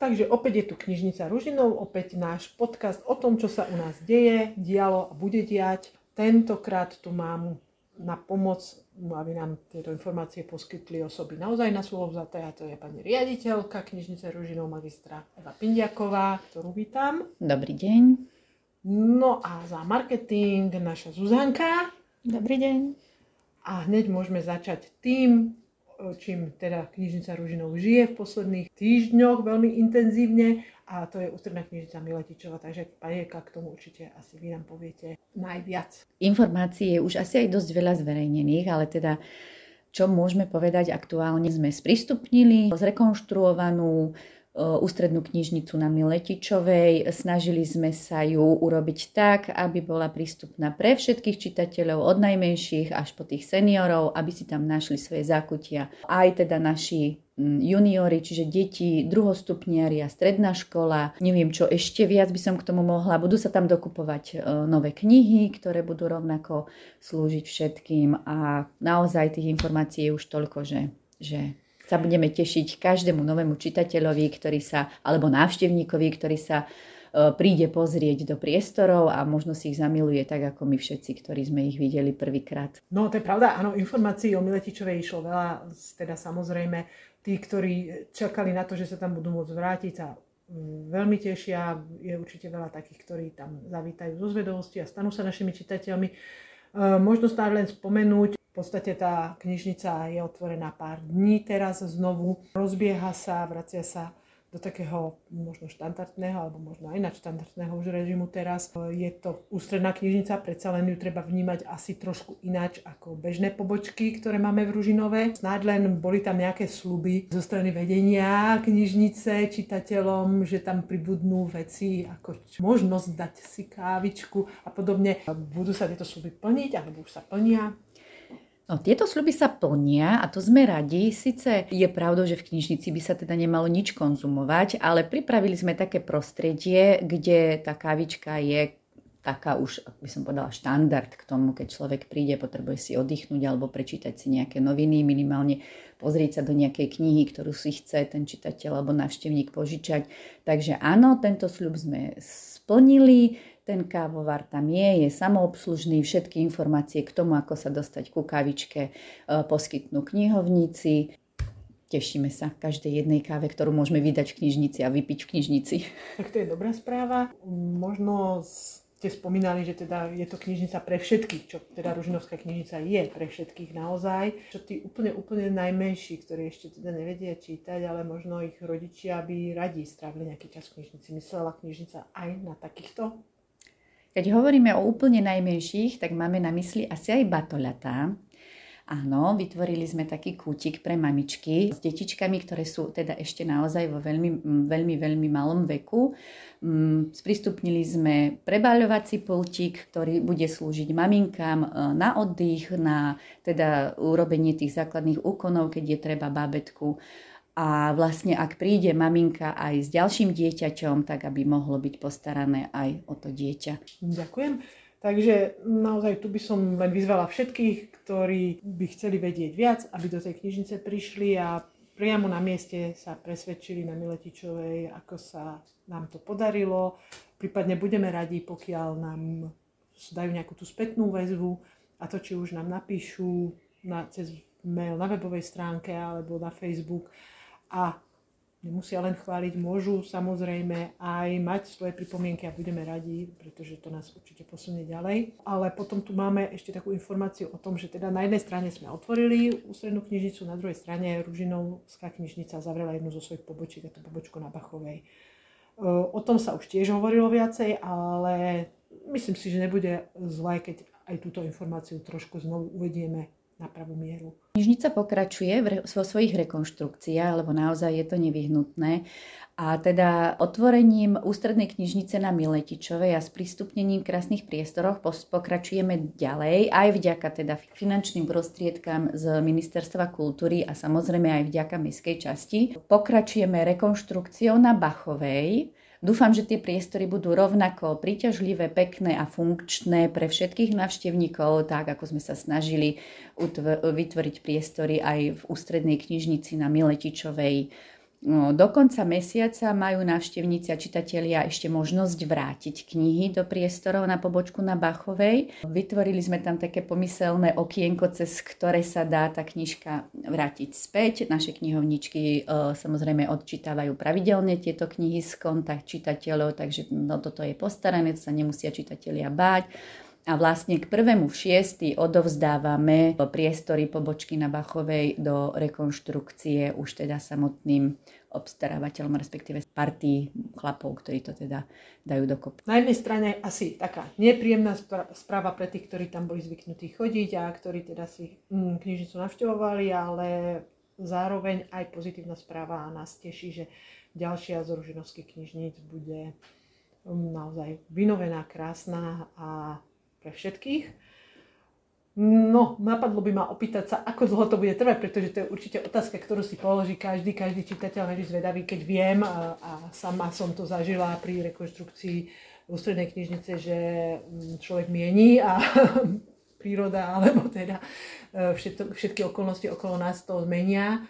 Takže opäť je tu knižnica Ružinov, opäť náš podcast o tom, čo sa u nás deje, dialo a bude diať. Tentokrát tu mám na pomoc, aby nám tieto informácie poskytli osoby naozaj na slovo vzaté, a to je pani riaditeľka knižnice Ružinov magistra Eva Pindiaková, ktorú vítam. Dobrý deň. No a za marketing naša Zuzanka. Dobrý deň. A hneď môžeme začať tým, čím teda knižnica Ružinov žije v posledných týždňoch veľmi intenzívne a to je ústredná knižnica Miletičova, takže panieka k tomu určite asi vy nám poviete najviac. Informácií je už asi aj dosť veľa zverejnených, ale teda čo môžeme povedať aktuálne, sme sprístupnili zrekonštruovanú ústrednú knižnicu na Miletičovej. Snažili sme sa ju urobiť tak, aby bola prístupná pre všetkých čitateľov, od najmenších až po tých seniorov, aby si tam našli svoje zákutia. Aj teda naši juniori, čiže deti, druhostupniari a stredná škola. Neviem, čo ešte viac by som k tomu mohla. Budú sa tam dokupovať nové knihy, ktoré budú rovnako slúžiť všetkým a naozaj tých informácií je už toľko, že, že sa budeme tešiť každému novému čitateľovi, ktorý sa, alebo návštevníkovi, ktorý sa e, príde pozrieť do priestorov a možno si ich zamiluje tak, ako my všetci, ktorí sme ich videli prvýkrát. No to je pravda, áno, informácií o Miletičovej išlo veľa, teda samozrejme tí, ktorí čakali na to, že sa tam budú môcť vrátiť sa mm, veľmi tešia, je určite veľa takých, ktorí tam zavítajú zo zvedovosti a stanú sa našimi čitateľmi. E, možno stále len spomenúť, podstate tá knižnica je otvorená pár dní teraz znovu. Rozbieha sa, vracia sa do takého možno štandardného alebo možno aj nadštandardného už režimu teraz. Je to ústredná knižnica, predsa len ju treba vnímať asi trošku ináč ako bežné pobočky, ktoré máme v Ružinove. Snáď len boli tam nejaké sluby zo strany vedenia knižnice čitateľom, že tam pribudnú veci ako možnosť dať si kávičku a podobne. Budú sa tieto sluby plniť alebo už sa plnia. No, tieto sľuby sa plnia a to sme radi. Sice je pravdou, že v knižnici by sa teda nemalo nič konzumovať, ale pripravili sme také prostredie, kde tá kávička je taká už, by som povedala, štandard k tomu, keď človek príde, potrebuje si oddychnúť alebo prečítať si nejaké noviny, minimálne pozrieť sa do nejakej knihy, ktorú si chce ten čitateľ alebo návštevník požičať. Takže áno, tento sľub sme splnili. Ten kávovar tam je, je samoobslužný, všetky informácie k tomu, ako sa dostať ku kávičke, e, poskytnú knihovníci. Tešíme sa každej jednej káve, ktorú môžeme vydať v knižnici a vypiť v knižnici. Tak to je dobrá správa. Možno ste spomínali, že teda je to knižnica pre všetkých, čo teda Ružinovská knižnica je pre všetkých naozaj. Čo tí úplne, úplne najmenší, ktorí ešte teda nevedia čítať, ale možno ich rodičia by radi strávili nejaký čas v knižnici. Myslela knižnica aj na takýchto keď hovoríme o úplne najmenších, tak máme na mysli asi aj batoľatá. Áno, vytvorili sme taký kútik pre mamičky s detičkami, ktoré sú teda ešte naozaj vo veľmi, veľmi, veľmi malom veku. Mm, sprístupnili sme prebaľovací pultík, ktorý bude slúžiť maminkám e, na oddych, na teda urobenie tých základných úkonov, keď je treba bábetku a vlastne ak príde maminka aj s ďalším dieťaťom, tak aby mohlo byť postarané aj o to dieťa. Ďakujem. Takže naozaj tu by som len vyzvala všetkých, ktorí by chceli vedieť viac, aby do tej knižnice prišli a priamo na mieste sa presvedčili na Miletičovej, ako sa nám to podarilo. Prípadne budeme radi, pokiaľ nám dajú nejakú tú spätnú väzbu a to, či už nám napíšu na, cez mail na webovej stránke alebo na Facebook a nemusia len chváliť, môžu samozrejme aj mať svoje pripomienky a budeme radi, pretože to nás určite posunie ďalej. Ale potom tu máme ešte takú informáciu o tom, že teda na jednej strane sme otvorili ústrednú knižnicu, na druhej strane Ružinovská knižnica zavrela jednu zo svojich pobočiek, a to pobočku na Bachovej. O tom sa už tiež hovorilo viacej, ale myslím si, že nebude zlé, keď aj túto informáciu trošku znovu uvedieme na pravú mieru. Knižnica pokračuje vo svojich rekonštrukciách, lebo naozaj je to nevyhnutné. A teda otvorením ústrednej knižnice na Miletičovej a sprístupnením krásnych priestoroch pokračujeme ďalej, aj vďaka teda finančným prostriedkám z Ministerstva kultúry a samozrejme aj vďaka mestskej časti. Pokračujeme rekonštrukciou na Bachovej, Dúfam, že tie priestory budú rovnako príťažlivé, pekné a funkčné pre všetkých návštevníkov, tak ako sme sa snažili vytvoriť priestory aj v ústrednej knižnici na Miletičovej No, do konca mesiaca majú návštevníci a čitatelia ešte možnosť vrátiť knihy do priestorov na pobočku na Bachovej. Vytvorili sme tam také pomyselné okienko, cez ktoré sa dá tá knižka vrátiť späť. Naše knihovničky e, samozrejme odčítavajú pravidelne tieto knihy z kontakt čitateľov, takže no, toto je postarané, to sa nemusia čitatelia báť a vlastne k prvému šiestý odovzdávame priestory pobočky na Bachovej do rekonštrukcie už teda samotným obstarávateľom, respektíve partii chlapov, ktorí to teda dajú dokopy. Na jednej strane asi taká nepríjemná správa pre tých, ktorí tam boli zvyknutí chodiť a ktorí teda si mm, knižnicu navštevovali, ale zároveň aj pozitívna správa a nás teší, že ďalšia z Ružinovských knižníc bude mm, naozaj vynovená, krásna a pre všetkých. No, napadlo by ma opýtať sa, ako dlho to bude trvať, pretože to je určite otázka, ktorú si položí každý, každý čitateľ, každý zvedavý, keď viem a, a sama som to zažila pri rekonštrukcii ústrednej knižnice, že mm, človek miení a príroda alebo teda e, všetko, všetky okolnosti okolo nás to zmenia.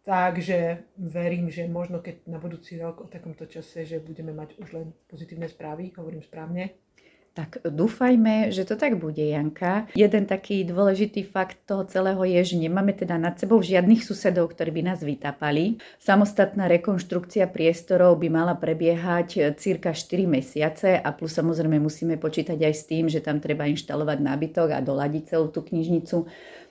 Takže verím, že možno keď na budúci rok o takomto čase, že budeme mať už len pozitívne správy, hovorím správne. Tak dúfajme, že to tak bude, Janka. Jeden taký dôležitý fakt toho celého je, že nemáme teda nad sebou žiadnych susedov, ktorí by nás vytápali. Samostatná rekonštrukcia priestorov by mala prebiehať cirka 4 mesiace a plus samozrejme musíme počítať aj s tým, že tam treba inštalovať nábytok a doladiť celú tú knižnicu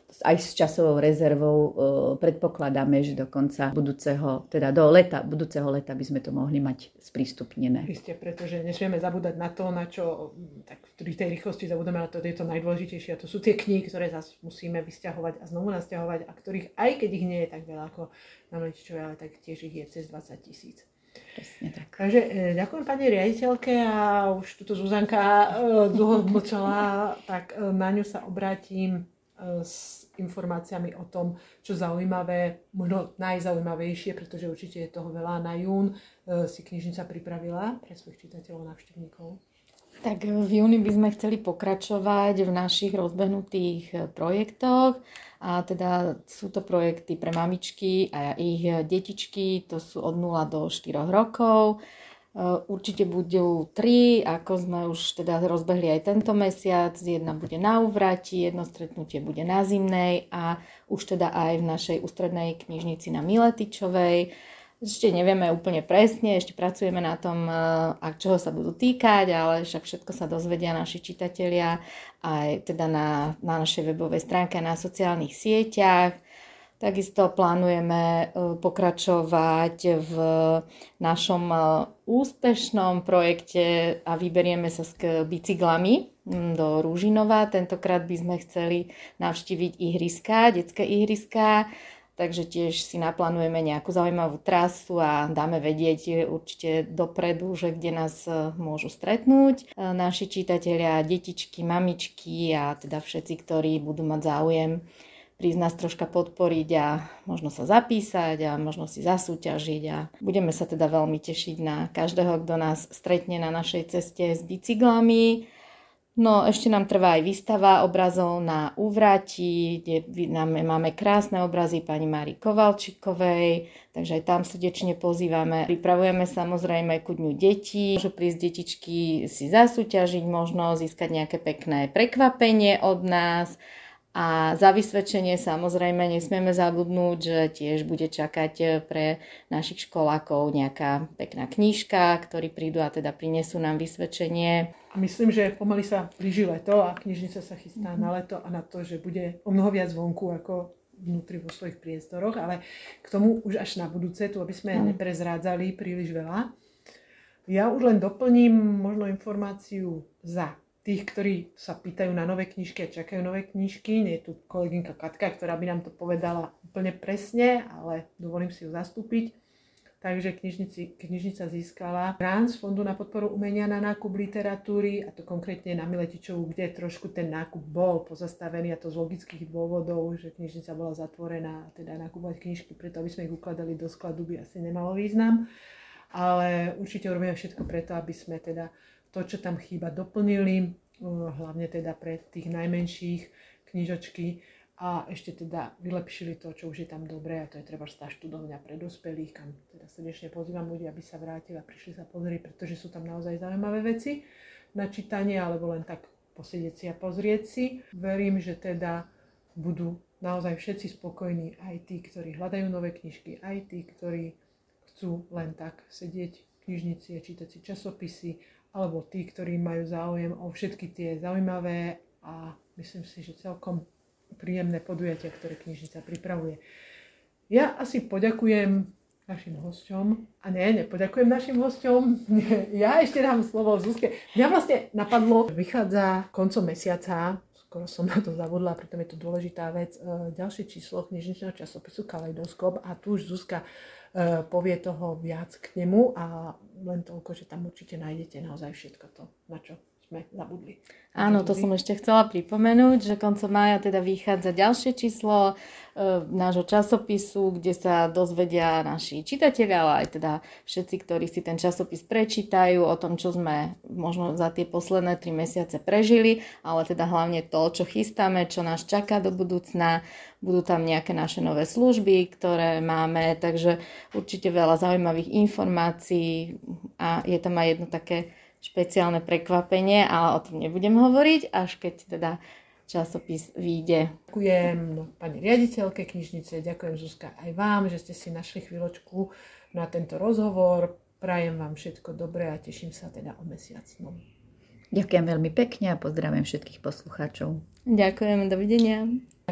aj s časovou rezervou e, predpokladáme, že do konca budúceho, teda do leta, budúceho leta by sme to mohli mať sprístupnené. Isté, pretože nesmieme zabúdať na to, na čo tak v tej rýchlosti zabudeme na to, je to najdôležitejšie a to sú tie knihy, ktoré zase musíme vysťahovať a znovu nasťahovať a ktorých aj keď ich nie je tak veľa ako na Mletičove, ale tak tiež ich je cez 20 tisíc. Presne tak. Takže e, ďakujem pani riaditeľke a už tuto Zuzanka e, dlho mlčala, tak na ňu sa obrátim s informáciami o tom, čo zaujímavé, možno najzaujímavejšie, pretože určite je toho veľa na jún, e, si knižnica pripravila pre svojich čitateľov, návštevníkov. Tak v júni by sme chceli pokračovať v našich rozbehnutých e, projektoch. A teda sú to projekty pre mamičky a ich detičky, to sú od 0 do 4 rokov. Eh, určite budú tri, ako sme už teda rozbehli aj tento mesiac. Jedna bude na Uvrati, jedno stretnutie bude na Zimnej a už teda aj v našej ústrednej knižnici na Miletičovej. Ešte nevieme úplne presne, ešte pracujeme na tom, eh, a čoho sa budú týkať, ale však všetko sa dozvedia naši čitatelia aj teda na, na našej webovej stránke a na sociálnych sieťach. Takisto plánujeme e, pokračovať v našom e, úspešnom projekte a vyberieme sa s bicyklami do Rúžinova. Tentokrát by sme chceli navštíviť ihriska, detské ihriska, takže tiež si naplánujeme nejakú zaujímavú trasu a dáme vedieť určite dopredu, že kde nás e, môžu stretnúť naši čitatelia, detičky, mamičky a teda všetci, ktorí budú mať záujem prísť nás troška podporiť a možno sa zapísať a možno si zasúťažiť a budeme sa teda veľmi tešiť na každého, kto nás stretne na našej ceste s bicyklami. No ešte nám trvá aj výstava obrazov na Uvrati, kde máme krásne obrazy pani Mári Kovalčikovej, takže aj tam srdečne pozývame. Pripravujeme samozrejme ku dňu detí, môžu prísť detičky si zasúťažiť, možno získať nejaké pekné prekvapenie od nás a za vysvedčenie samozrejme nesmieme zabudnúť, že tiež bude čakať e, pre našich školákov nejaká pekná knižka, ktorí prídu a teda prinesú nám vysvedčenie. A myslím, že pomaly sa blíži leto a knižnica sa chystá mm-hmm. na leto a na to, že bude o mnoho viac vonku ako vnútri vo svojich priestoroch, ale k tomu už až na budúce, tu aby sme mm. neprezrádzali príliš veľa. Ja už len doplním možno informáciu za tých, ktorí sa pýtajú na nové knižky a čakajú nové knižky. Nie je tu kolegynka Katka, ktorá by nám to povedala úplne presne, ale dovolím si ju zastúpiť. Takže knižnici, knižnica získala grant z Fondu na podporu umenia na nákup literatúry, a to konkrétne na Miletičovu, kde trošku ten nákup bol pozastavený, a to z logických dôvodov, že knižnica bola zatvorená, a teda nakúpať knižky, preto aby sme ich ukladali do skladu by asi nemalo význam. Ale určite urobíme všetko preto, aby sme teda to, čo tam chýba, doplnili, hlavne teda pre tých najmenších knižočky a ešte teda vylepšili to, čo už je tam dobré a to je treba tá študovňa pre dospelých, kam teda srdečne pozývam ľudí, aby sa vrátili a prišli sa pozrieť, pretože sú tam naozaj zaujímavé veci na čítanie alebo len tak posedieť si a pozrieť si. Verím, že teda budú naozaj všetci spokojní, aj tí, ktorí hľadajú nové knižky, aj tí, ktorí chcú len tak sedieť v knižnici a čítať si časopisy, alebo tí, ktorí majú záujem o všetky tie zaujímavé a myslím si, že celkom príjemné podujatia, ktoré knižnica pripravuje. Ja asi poďakujem našim hosťom. A nie, nepoďakujem našim hosťom. Ja ešte dám slovo Zuzke. Mňa vlastne napadlo, vychádza koncom mesiaca, skoro som na to zavodla, preto je to dôležitá vec, e, ďalšie číslo knižničného časopisu Kaleidoskop a tu už Zuzka povie toho viac k nemu a len toľko, že tam určite nájdete naozaj všetko to, na čo sme zabudli. Áno, to som ešte chcela pripomenúť, že koncom mája teda vychádza ďalšie číslo e, nášho časopisu, kde sa dozvedia naši čitatelia, ale aj teda všetci, ktorí si ten časopis prečítajú o tom, čo sme možno za tie posledné tri mesiace prežili, ale teda hlavne to, čo chystáme, čo nás čaká do budúcna. Budú tam nejaké naše nové služby, ktoré máme, takže určite veľa zaujímavých informácií a je tam aj jedno také špeciálne prekvapenie, ale o tom nebudem hovoriť, až keď teda časopis vyjde. Ďakujem no, pani riaditeľke knižnice, ďakujem Zuzka aj vám, že ste si našli chvíľočku na tento rozhovor. Prajem vám všetko dobré a teším sa teda o mesiac. No. Ďakujem veľmi pekne a pozdravujem všetkých poslucháčov. Ďakujem, dovidenia.